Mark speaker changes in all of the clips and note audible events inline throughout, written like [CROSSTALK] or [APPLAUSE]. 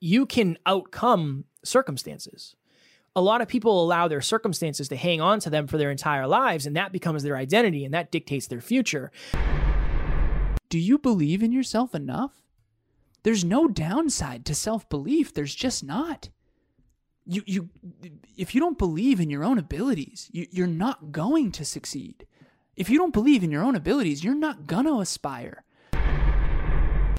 Speaker 1: you can outcome circumstances. A lot of people allow their circumstances to hang on to them for their entire lives, and that becomes their identity and that dictates their future.
Speaker 2: Do you believe in yourself enough? There's no downside to self belief, there's just not. You, you, if you don't believe in your own abilities, you, you're not going to succeed. If you don't believe in your own abilities, you're not gonna aspire.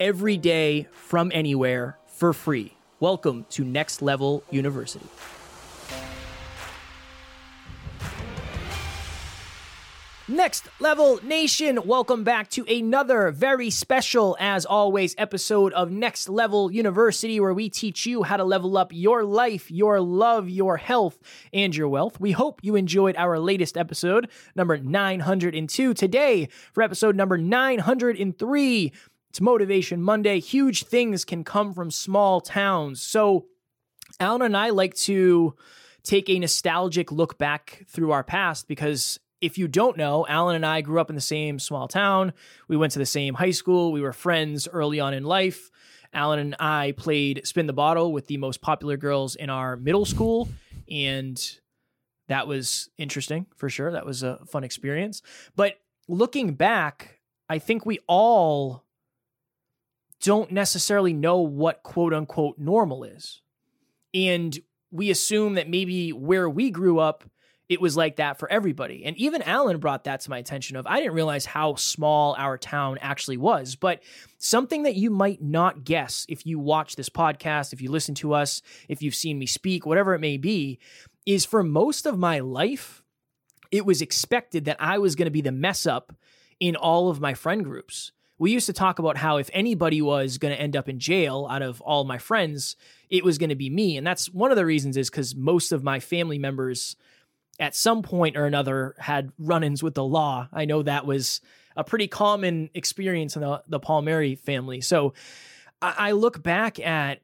Speaker 1: every day from anywhere for free. Welcome to Next Level University. Next Level Nation, welcome back to another very special, as always, episode of Next Level University, where we teach you how to level up your life, your love, your health, and your wealth. We hope you enjoyed our latest episode, number 902. Today, for episode number 903, it's Motivation Monday. Huge things can come from small towns. So, Alan and I like to take a nostalgic look back through our past because if you don't know, Alan and I grew up in the same small town. We went to the same high school. We were friends early on in life. Alan and I played spin the bottle with the most popular girls in our middle school. And that was interesting for sure. That was a fun experience. But looking back, I think we all don't necessarily know what quote unquote normal is. And we assume that maybe where we grew up, it was like that for everybody. And even Alan brought that to my attention of I didn't realize how small our town actually was. But something that you might not guess if you watch this podcast, if you listen to us, if you've seen me speak, whatever it may be, is for most of my life, it was expected that I was going to be the mess up in all of my friend groups we used to talk about how if anybody was going to end up in jail out of all my friends, it was going to be me. And that's one of the reasons is because most of my family members at some point or another had run ins with the law. I know that was a pretty common experience in the, the Palmieri family. So I, I look back at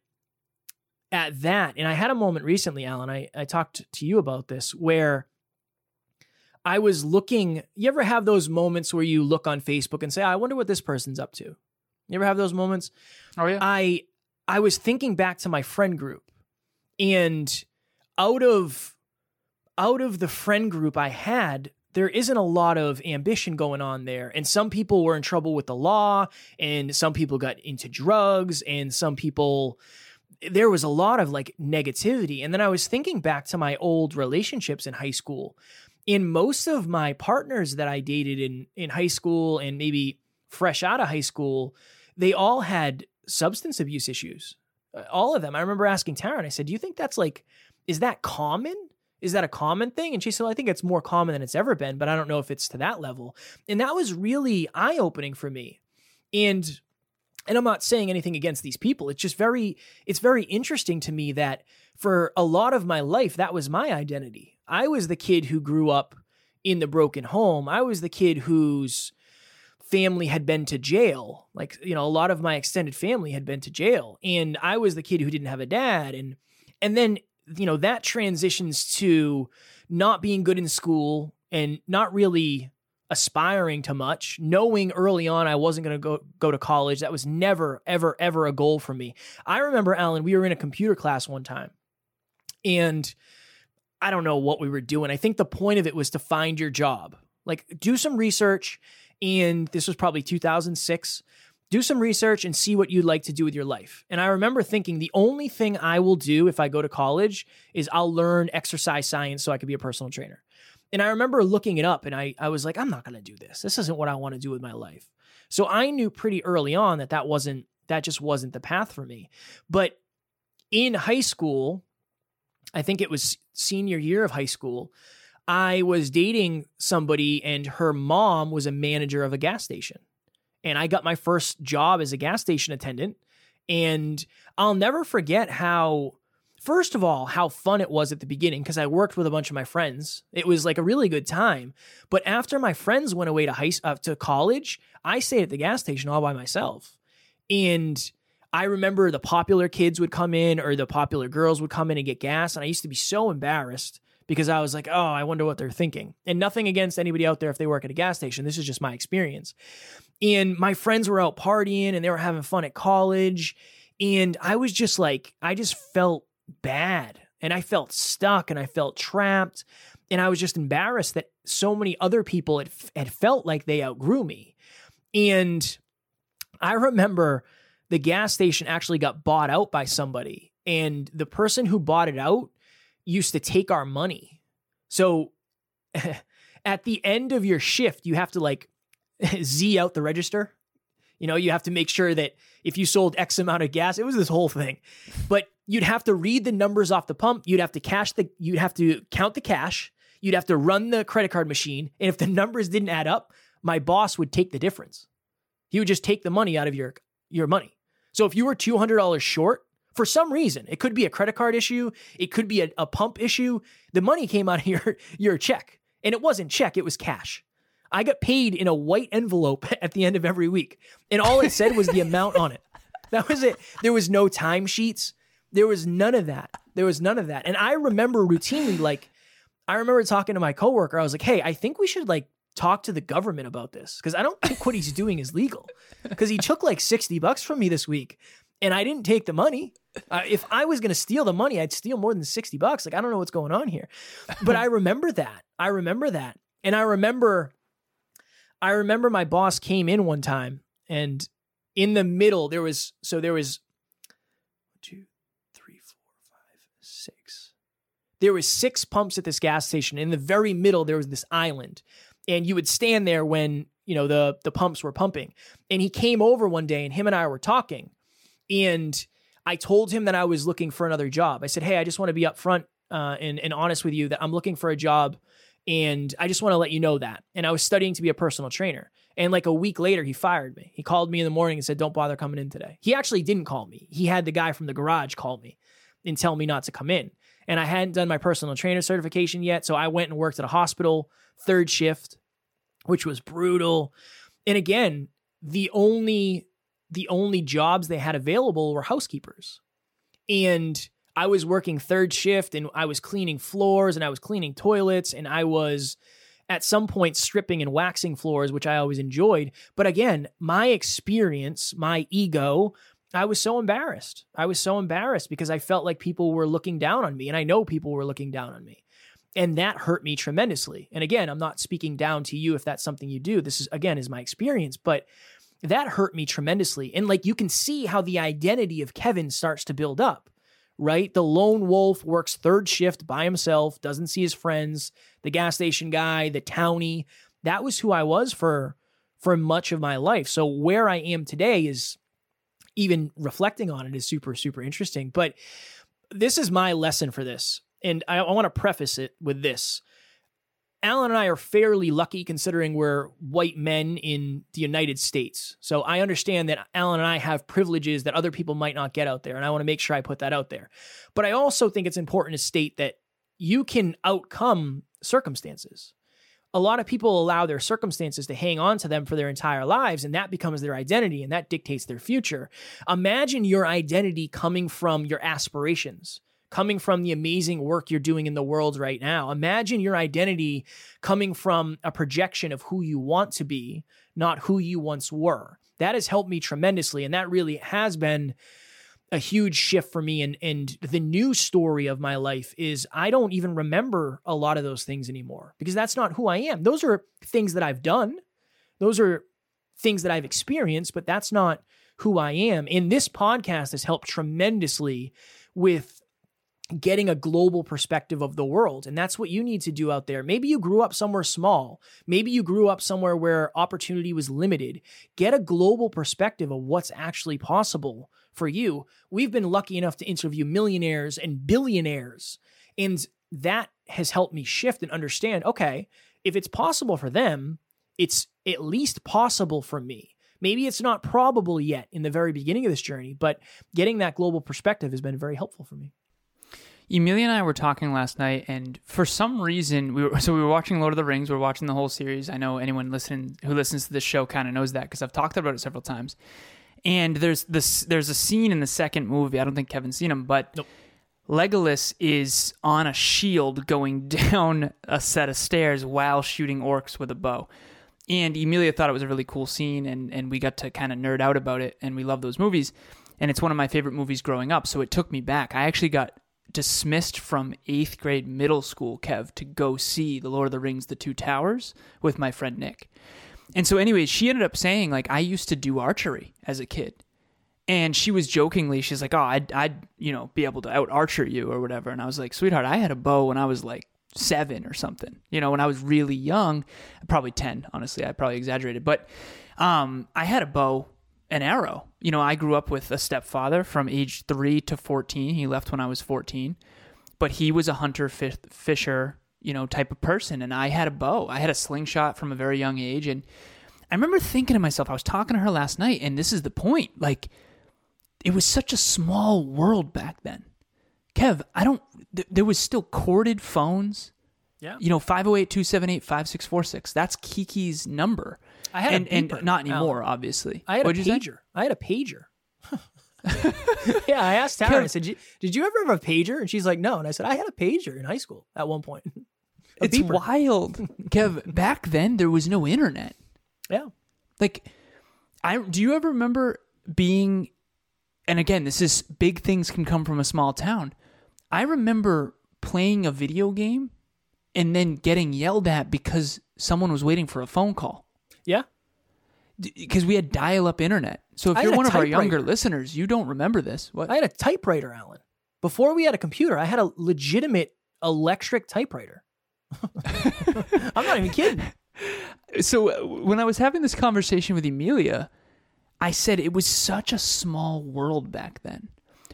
Speaker 1: at that, and I had a moment recently, Alan. I, I talked to you about this where I was looking. You ever have those moments where you look on Facebook and say, "I wonder what this person's up to"? You ever have those moments?
Speaker 2: Oh yeah.
Speaker 1: I I was thinking back to my friend group, and out of out of the friend group I had, there isn't a lot of ambition going on there. And some people were in trouble with the law, and some people got into drugs, and some people there was a lot of like negativity. And then I was thinking back to my old relationships in high school in most of my partners that I dated in in high school and maybe fresh out of high school, they all had substance abuse issues. Uh, all of them. I remember asking Tara and I said, "Do you think that's like is that common? Is that a common thing?" And she said, well, "I think it's more common than it's ever been, but I don't know if it's to that level." And that was really eye-opening for me. And and I'm not saying anything against these people. It's just very it's very interesting to me that for a lot of my life that was my identity I was the kid who grew up in the broken home. I was the kid whose family had been to jail. Like, you know, a lot of my extended family had been to jail. And I was the kid who didn't have a dad. And and then, you know, that transitions to not being good in school and not really aspiring to much, knowing early on I wasn't going to go go to college. That was never ever ever a goal for me. I remember Alan, we were in a computer class one time. And I don't know what we were doing. I think the point of it was to find your job. Like do some research and this was probably 2006. Do some research and see what you'd like to do with your life. And I remember thinking the only thing I will do if I go to college is I'll learn exercise science so I could be a personal trainer. And I remember looking it up and I, I was like, I'm not going to do this. This isn't what I want to do with my life. So I knew pretty early on that that wasn't, that just wasn't the path for me. But in high school, I think it was senior year of high school, I was dating somebody and her mom was a manager of a gas station. And I got my first job as a gas station attendant. And I'll never forget how first of all, how fun it was at the beginning because I worked with a bunch of my friends. It was like a really good time. But after my friends went away to high uh, to college, I stayed at the gas station all by myself. And I remember the popular kids would come in or the popular girls would come in and get gas. And I used to be so embarrassed because I was like, oh, I wonder what they're thinking. And nothing against anybody out there if they work at a gas station. This is just my experience. And my friends were out partying and they were having fun at college. And I was just like, I just felt bad and I felt stuck and I felt trapped. And I was just embarrassed that so many other people had, had felt like they outgrew me. And I remember the gas station actually got bought out by somebody. And the person who bought it out used to take our money. So [LAUGHS] at the end of your shift, you have to like [LAUGHS] Z out the register. You know, you have to make sure that if you sold X amount of gas, it was this whole thing. But you'd have to read the numbers off the pump. You'd have to cash the, you'd have to count the cash. You'd have to run the credit card machine. And if the [LAUGHS] numbers didn't add up, my boss would take the difference. He would just take the money out of your, your money. So if you were $200 short, for some reason, it could be a credit card issue, it could be a, a pump issue. The money came out of [LAUGHS] your, your check. And it wasn't check, it was cash. I got paid in a white envelope [LAUGHS] at the end of every week. And all it said was the amount on it. [LAUGHS] That was it. There was no timesheets. There was none of that. There was none of that. And I remember routinely, like, I remember talking to my coworker. I was like, hey, I think we should like talk to the government about this because I don't think what he's doing is legal. Because he took like 60 bucks from me this week and I didn't take the money. Uh, if I was going to steal the money, I'd steal more than 60 bucks. Like, I don't know what's going on here. But I remember that. I remember that. And I remember, I remember my boss came in one time and in the middle, there was, so there was six. There was six pumps at this gas station. In the very middle, there was this island, and you would stand there when you know the the pumps were pumping. And he came over one day, and him and I were talking, and I told him that I was looking for another job. I said, "Hey, I just want to be upfront uh, and and honest with you that I'm looking for a job." And I just want to let you know that. And I was studying to be a personal trainer. And like a week later, he fired me. He called me in the morning and said, Don't bother coming in today. He actually didn't call me. He had the guy from the garage call me and tell me not to come in. And I hadn't done my personal trainer certification yet. So I went and worked at a hospital, third shift, which was brutal. And again, the only the only jobs they had available were housekeepers. And I was working third shift and I was cleaning floors and I was cleaning toilets and I was at some point stripping and waxing floors, which I always enjoyed. But again, my experience, my ego I was so embarrassed. I was so embarrassed because I felt like people were looking down on me, and I know people were looking down on me. And that hurt me tremendously. And again, I'm not speaking down to you if that's something you do. This is, again, is my experience, but that hurt me tremendously. And like you can see how the identity of Kevin starts to build up, right? The lone wolf works third shift by himself, doesn't see his friends, the gas station guy, the townie. That was who I was for for much of my life. So where I am today is even reflecting on it is super, super interesting. But this is my lesson for this. And I, I want to preface it with this. Alan and I are fairly lucky considering we're white men in the United States. So I understand that Alan and I have privileges that other people might not get out there. And I want to make sure I put that out there. But I also think it's important to state that you can outcome circumstances a lot of people allow their circumstances to hang on to them for their entire lives, and that becomes their identity and that dictates their future. Imagine your identity coming from your aspirations, coming from the amazing work you're doing in the world right now. Imagine your identity coming from a projection of who you want to be, not who you once were. That has helped me tremendously, and that really has been a huge shift for me and and the new story of my life is I don't even remember a lot of those things anymore because that's not who I am. Those are things that I've done. Those are things that I've experienced, but that's not who I am. And this podcast has helped tremendously with getting a global perspective of the world. And that's what you need to do out there. Maybe you grew up somewhere small. Maybe you grew up somewhere where opportunity was limited. Get a global perspective of what's actually possible for you. We've been lucky enough to interview millionaires and billionaires. And that has helped me shift and understand okay, if it's possible for them, it's at least possible for me. Maybe it's not probable yet in the very beginning of this journey, but getting that global perspective has been very helpful for me.
Speaker 2: Emilia and I were talking last night, and for some reason, we were [LAUGHS] so we were watching Lord of the Rings. We are watching the whole series. I know anyone listening who listens to this show kind of knows that because I've talked about it several times. And there's this there's a scene in the second movie. I don't think Kevin's seen him, but
Speaker 1: Nope.
Speaker 2: Legolas is on a shield going [LAUGHS] down a set of stairs while shooting orcs with a bow. And Emilia thought it was a really cool scene, and, and we got to kind of nerd out about it, and we love those movies. And it's one of my favorite movies growing up, so it took me back. I actually got dismissed from eighth grade middle school, Kev, to go see The Lord of the Rings, The Two Towers with my friend Nick. And so, anyways, she ended up saying, like, I used to do archery as a kid. And she was jokingly, she's like, "Oh, I'd, I'd, you know, be able to out archer you or whatever." And I was like, "Sweetheart, I had a bow when I was like seven or something. You know, when I was really young, probably ten. Honestly, I probably exaggerated, but um, I had a bow, an arrow. You know, I grew up with a stepfather from age three to fourteen. He left when I was fourteen, but he was a hunter fish, fisher, you know, type of person, and I had a bow. I had a slingshot from a very young age, and I remember thinking to myself, I was talking to her last night, and this is the point, like it was such a small world back then. Kev, I don't, th- there was still corded phones.
Speaker 1: Yeah.
Speaker 2: You know, 508 278 5646. That's Kiki's number.
Speaker 1: I had a
Speaker 2: and, and not anymore,
Speaker 1: Alan.
Speaker 2: obviously.
Speaker 1: I had
Speaker 2: What'd
Speaker 1: a
Speaker 2: say?
Speaker 1: I had a pager. [LAUGHS] yeah, I asked Tara. I said, "Did you- "Did you ever have a pager?" And she's like, "No." And I said, "I had a pager in high school at one point." [LAUGHS] A
Speaker 2: It's
Speaker 1: beeper.
Speaker 2: wild. [LAUGHS] Kev, back then there was no internet.
Speaker 1: Yeah.
Speaker 2: Like, I do you ever remember being, and again, this is big things can come from a small town. I remember playing a video game and then getting yelled at because someone was waiting for a phone call
Speaker 1: Yeah.
Speaker 2: Because we had dial-up internet. So if
Speaker 1: I
Speaker 2: you're one of our younger listeners, you don't remember this. What?
Speaker 1: I had a typewriter, Alan. Before we had a computer, I had a legitimate electric typewriter. [LAUGHS] I'm not even kidding. [LAUGHS]
Speaker 2: so uh, when I was having this conversation with Emilia, I said it was such a small world back then.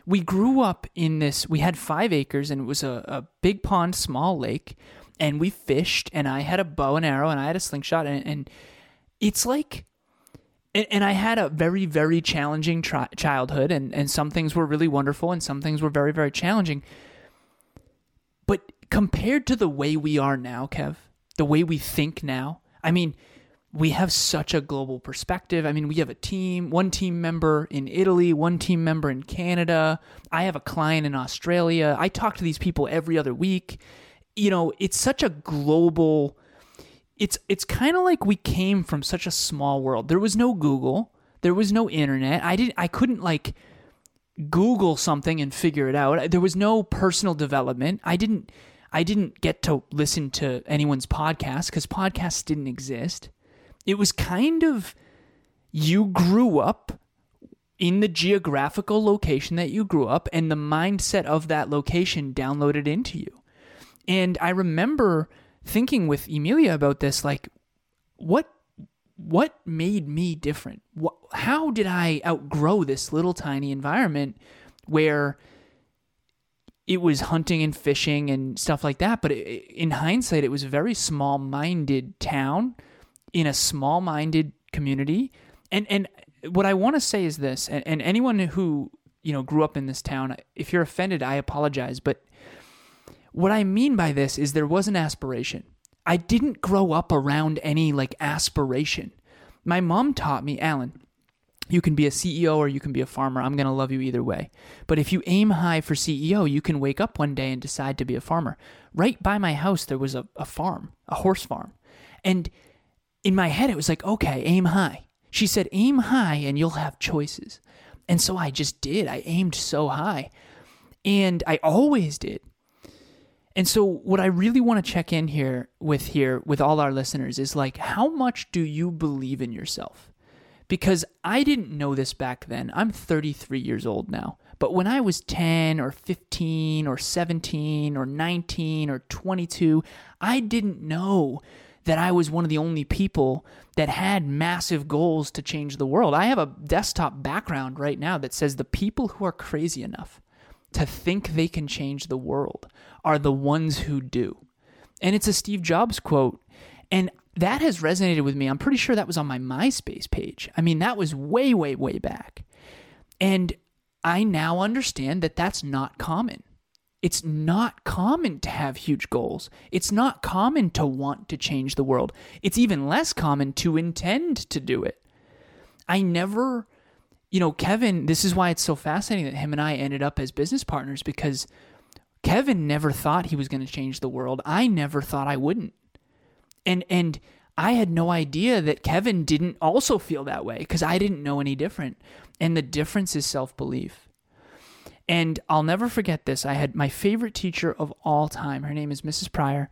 Speaker 2: We grew up in this, we had five acres and it was a, a big pond, small lake, and we fished, and I had a bow and arrow, and I had a slingshot, and, and it's like, and, and I had a very, very challenging tri- childhood, and, and some things were really wonderful, and some things were very, very challenging. But compared to the way we are now, Kev, the way we think now, I mean, we have such a global perspective. I mean, we have a team, one team member in Italy, one team member in Canada. I have a client in Australia. I talk to these people every other week. You know, it's such a global it's it's kind of like we came from such a small world. There was no Google, there was no internet. I didn't I couldn't like Google something and figure it out. There was no personal development. I didn't I didn't get to listen to anyone's podcast cuz podcasts didn't exist. It was kind of you grew up in the geographical location that you grew up and the mindset of that location downloaded into you. And I remember thinking with Emilia about this like what what made me different? What, how did I outgrow this little tiny environment where it was hunting and fishing and stuff like that? But it, in hindsight, it was a very small minded town in a small minded community. And, and what I want to say is this, and, and anyone who, you know, grew up in this town, if you're offended, I apologize. But what I mean by this is there was an aspiration. I didn't grow up around any like aspiration. My mom taught me, Alan, you can be a CEO or you can be a farmer. I'm going to love you either way. But if you aim high for CEO, you can wake up one day and decide to be a farmer. Right by my house, there was a, a farm, a horse farm. And in my head, it was like, okay, aim high. She said, aim high and you'll have choices. And so I just did. I aimed so high. And I always did. And so what I really want to check in here with here with all our listeners is like how much do you believe in yourself? Because I didn't know this back then. I'm 33 years old now. But when I was 10 or 15 or 17 or 19 or 22, I didn't know that I was one of the only people that had massive goals to change the world. I have a desktop background right now that says the people who are crazy enough to think they can change the world are the ones who do. And it's a Steve Jobs quote. And that has resonated with me. I'm pretty sure that was on my MySpace page. I mean, that was way, way, way back. And I now understand that that's not common. it's not common to have huge goals. It's not common to want to change the world. It's even less common to intend to do it. I never, you know, Kevin, this is why it's so fascinating that him and I ended up as business partners because Kevin never thought he was going to change the world. I never thought I wouldn't. And and I had no idea that Kevin didn't also feel that way because I didn't know any different. And the difference is self-belief. And I'll never forget this. I had my favorite teacher of all time. Her name is Mrs. Pryor.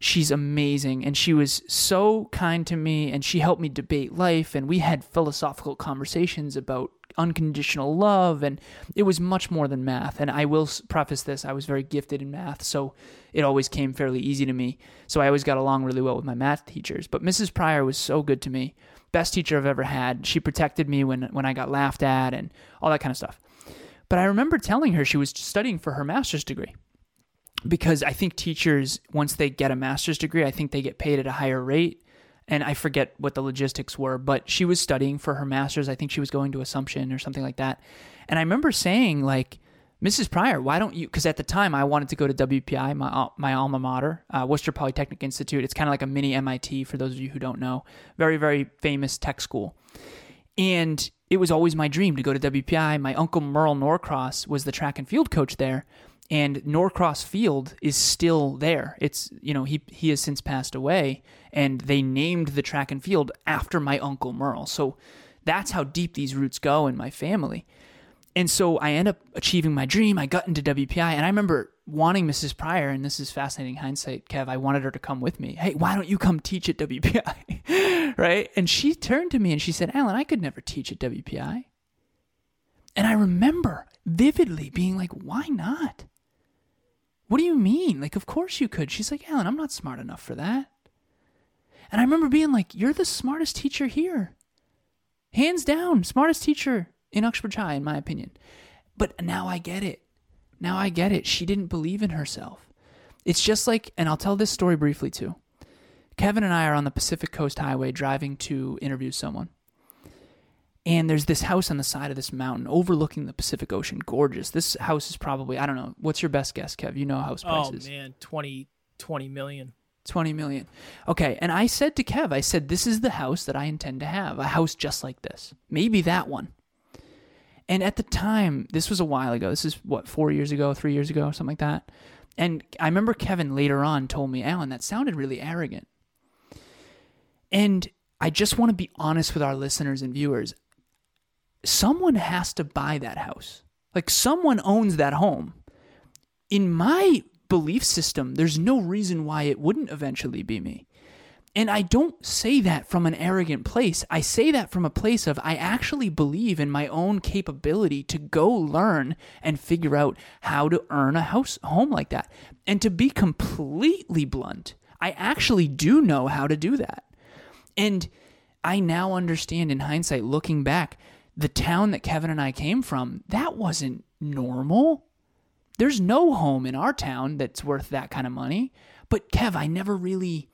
Speaker 2: She's amazing and she was so kind to me and she helped me debate life and we had philosophical conversations about unconditional love and it was much more than math. And i will preface this i was very gifted in math so it always came fairly easy to me. So i always got along really well with my math teachers. But mrs pryor was so good to me best teacher i've ever had. She protected me when when i got laughed at and all that kind of stuff. But i remember telling her she was studying for her master's degree because i think teachers once they get a master's degree i think they get paid at a higher rate and I forget what the logistics were, but she was studying for her master's. I think she was going to Assumption or something like that. And I remember saying, like, Mrs. Pryor, why don't you? Because at the time I wanted to go to WPI, my my alma mater, uh, Worcester Polytechnic Institute. It's kind of like a mini MIT for those of you who don't know. Very very famous tech school, and it was always my dream to go to WPI. My uncle Merle Norcross was the track and field coach there, and Norcross Field is still there. It's you know he he has since passed away, and they named the track and field after my uncle Merle. So that's how deep these roots go in my family. And so I end up achieving my dream. I got into WPI, and I remember wanting Mrs. Pryor, and this is fascinating hindsight, Kev. I wanted her to come with me. Hey, why don't you come teach at WPI? [LAUGHS] right? And she turned to me and she said, Alan, I could never teach at WPI. And I remember vividly being like, why not? What do you mean? Like, of course you could. She's like, Alan, I'm not smart enough for that. And I remember being like, You're the smartest teacher here. Hands down, smartest teacher in Uxbridge High, in my opinion. But now I get it. Now I get it. She didn't believe in herself. It's just like, and I'll tell this story briefly too. Kevin and I are on the Pacific Coast Highway driving to interview someone. And there's this house on the side of this mountain overlooking the Pacific Ocean. Gorgeous. This house is probably, I don't know, what's your best guess, Kev? You know house oh, prices.
Speaker 1: Oh, man, 20, 20 million.
Speaker 2: 20 million. Okay. And I said to Kev, I said, this is the house that I intend to have, a house just like this. Maybe that one. And at the time, this was a while ago. This is what, four years ago, three years ago, something like that. And I remember Kevin later on told me, Alan, that sounded really arrogant. And I just want to be honest with our listeners and viewers. Someone has to buy that house. Like someone owns that home. In my belief system, there's no reason why it wouldn't eventually be me. And I don't say that from an arrogant place. I say that from a place of I actually believe in my own capability to go learn and figure out how to earn a house home like that. And to be completely blunt, I actually do know how to do that. And I now understand in hindsight looking back, the town that Kevin and I came from, that wasn't normal. There's no home in our town that's worth that kind of money. But Kev, I never really.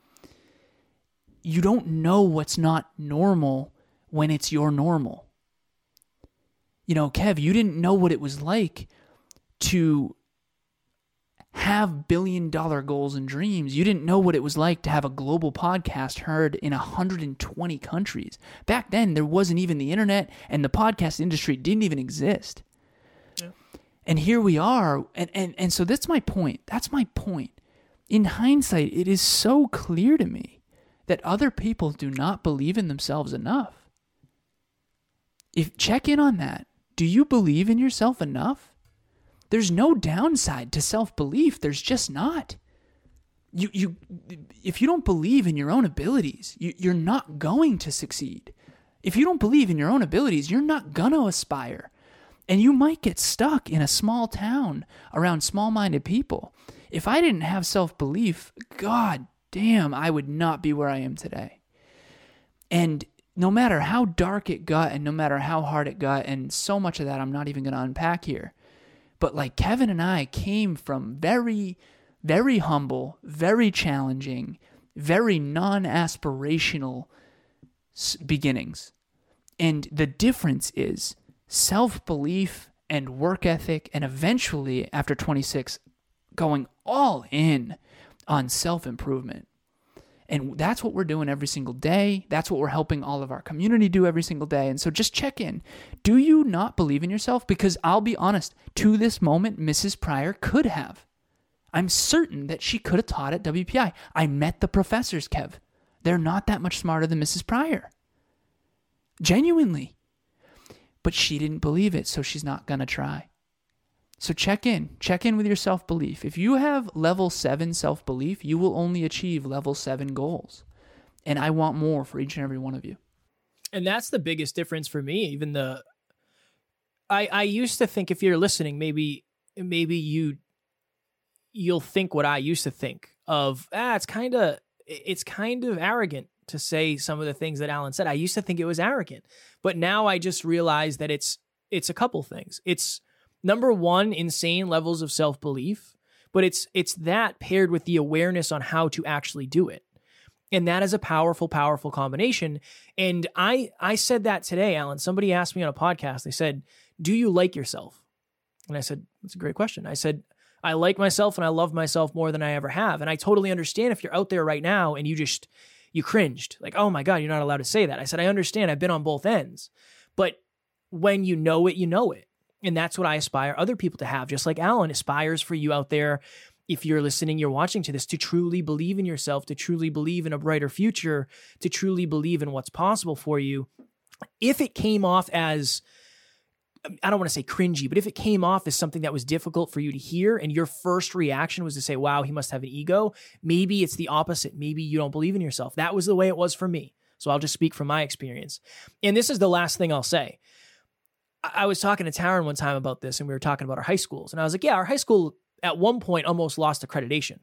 Speaker 2: You don't know what's not normal when it's your normal. You know, Kev, you didn't know what it was like to have billion dollar goals and dreams. You didn't know what it was like to have a global podcast heard in 120 countries. Back then, there wasn't even the internet, and the podcast industry didn't even exist. And here we are. And, and, and so that's my point. That's my point. In hindsight, it is so clear to me that other people do not believe in themselves enough. If check in on that. Do you believe in yourself enough? There's no downside to self-belief. There's just not. You you if you don't believe in your own abilities, you, you're not going to succeed. If you don't believe in your own abilities, you're not gonna aspire. And you might get stuck in a small town around small minded people. If I didn't have self belief, God damn, I would not be where I am today. And no matter how dark it got and no matter how hard it got, and so much of that I'm not even going to unpack here, but like Kevin and I came from very, very humble, very challenging, very non aspirational beginnings. And the difference is self belief and work ethic, and eventually, after 26, going all in on self improvement. And that's what we're doing every single day. That's what we're helping all of our community do every single day. And so just check in. Do you not believe in yourself? Because I'll be honest, to this moment, Mrs. Pryor could have. I'm certain that she could have taught at WPI. I met the professors, Kev. They're not that much smarter than Mrs. Pryor. Genuinely. But she didn't believe it, so she's not going to try. So check in. Check in with your self belief. If you have level seven self belief, you will only achieve level seven goals. And I want more for each and every one of you.
Speaker 1: And that's the biggest difference for me. Even the, I I used to think if you're listening, maybe maybe you, you'll think what I used to think of. Ah, it's kind of it's kind of arrogant to say some of the things that Alan said. I used to think it was arrogant, but now I just realize that it's it's a couple things. It's number one, insane levels of self belief, but it's it's that paired with the awareness on how to actually do it. And that is a powerful, powerful combination. And I I said that today, Alan. Somebody asked me on a podcast, they said, Do you like yourself? And I said, That's a great question. I said, I like myself and I love myself more than I ever have. And I totally understand if you're out there right now and you just you cringed, like, oh my God, you're not allowed to say that. I said, I understand. I've been on both ends. But when you know it, you know it. And that's what I aspire other people to have, just like Alan aspires for you out there. If you're listening, you're watching to this, to truly believe in yourself, to truly believe in a brighter future, to truly believe in what's possible for you. If it came off as, I don't want to say cringy, but if it came off as something that was difficult for you to hear and your first reaction was to say, wow, he must have an ego, maybe it's the opposite. Maybe you don't believe in yourself. That was the way it was for me. So I'll just speak from my experience. And this is the last thing I'll say. I was talking to Taryn one time about this, and we were talking about our high schools. And I was like, yeah, our high school at one point almost lost accreditation.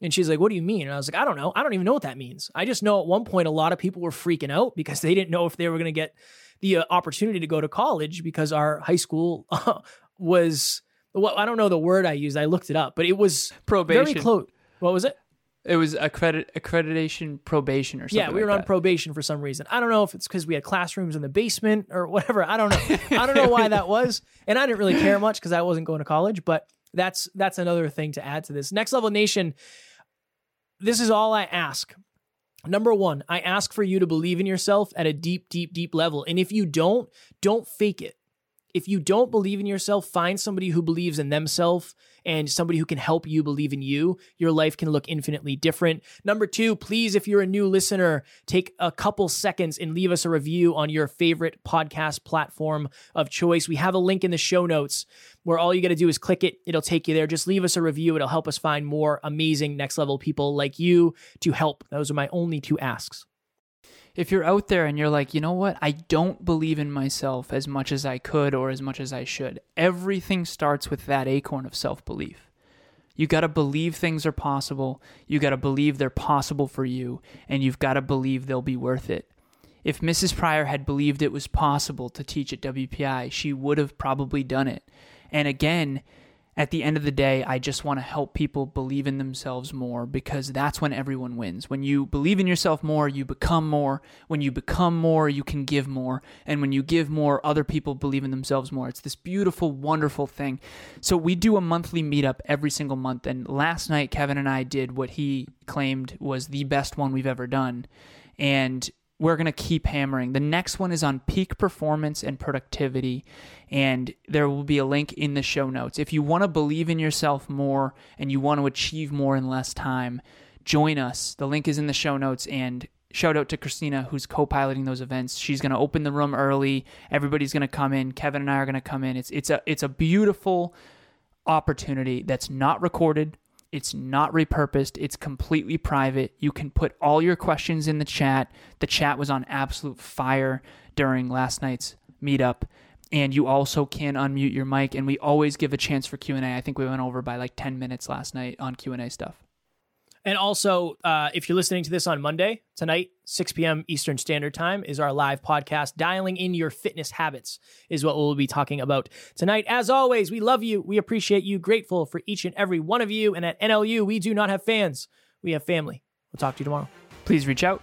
Speaker 1: And she's like, what do you mean? And I was like, I don't know. I don't even know what that means. I just know at one point a lot of people were freaking out because they didn't know if they were going to get the uh, opportunity to go to college because our high school uh, [LAUGHS] was, well, I don't know the word I used. I looked it up, but it was
Speaker 2: Probation.
Speaker 1: very close. What was it?
Speaker 2: It was accredit accreditation probation or something.
Speaker 1: Yeah, we were
Speaker 2: like
Speaker 1: on
Speaker 2: that.
Speaker 1: probation for some reason. I don't know if it's because we had classrooms in the basement or whatever. I don't know. [LAUGHS] I don't know why that was, and I didn't really care much because I wasn't going to college. But that's that's another thing to add to this. Next level nation. This is all I ask. Number one, I ask for you to believe in yourself at a deep, deep, deep level. And if you don't, don't fake it. If you don't believe in yourself, find somebody who believes in themselves and somebody who can help you believe in you. Your life can look infinitely different. Number two, please, if you're a new listener, take a couple seconds and leave us a review on your favorite podcast platform of choice. We have a link in the show notes where all you got to do is click it. It'll take you there. Just leave us a review. It'll help us find more amazing next level people like you to help. Those are my only two asks.
Speaker 2: If you're out there and you're like, you know what, I don't believe in myself as much as I could or as much as I should, everything starts with that acorn of self belief. You got to believe things are possible. You got to believe they're possible for you, and you've got to believe they'll be worth it. If Mrs. Pryor had believed it was possible to teach at WPI, she would have probably done it. And again, at the end of the day, I just want to help people believe in themselves more because that's when everyone wins. When you believe in yourself more, you become more. When you become more, you can give more. And when you give more, other people believe in themselves more. It's this beautiful, wonderful thing. So we do a monthly meetup every single month. And last night, Kevin and I did what he claimed was the best one we've ever done. And we're going to keep hammering. The next one is on peak performance and productivity, and there will be a link in the show notes. If you want to believe in yourself more and you want to achieve more in less time, join us. The link is in the show notes, and shout out to Christina who's co-piloting those events. She's going to open the room early. Everybody's going to come in. Kevin and I are going to come in. It's it's a it's a beautiful opportunity that's not recorded. It's not repurposed. It's completely private. You can put all your questions in the chat. The chat was on absolute fire during last night's meetup. And you also can unmute your mic and we always give a chance for Q&A. I think we went over by like 10 minutes last night on Q&A stuff.
Speaker 1: And also, uh, if you're listening to this on Monday, tonight, 6 p.m. Eastern Standard Time, is our live podcast. Dialing in your fitness habits is what we'll be talking about tonight. As always, we love you. We appreciate you. Grateful for each and every one of you. And at NLU, we do not have fans, we have family. We'll talk to you tomorrow.
Speaker 2: Please reach out.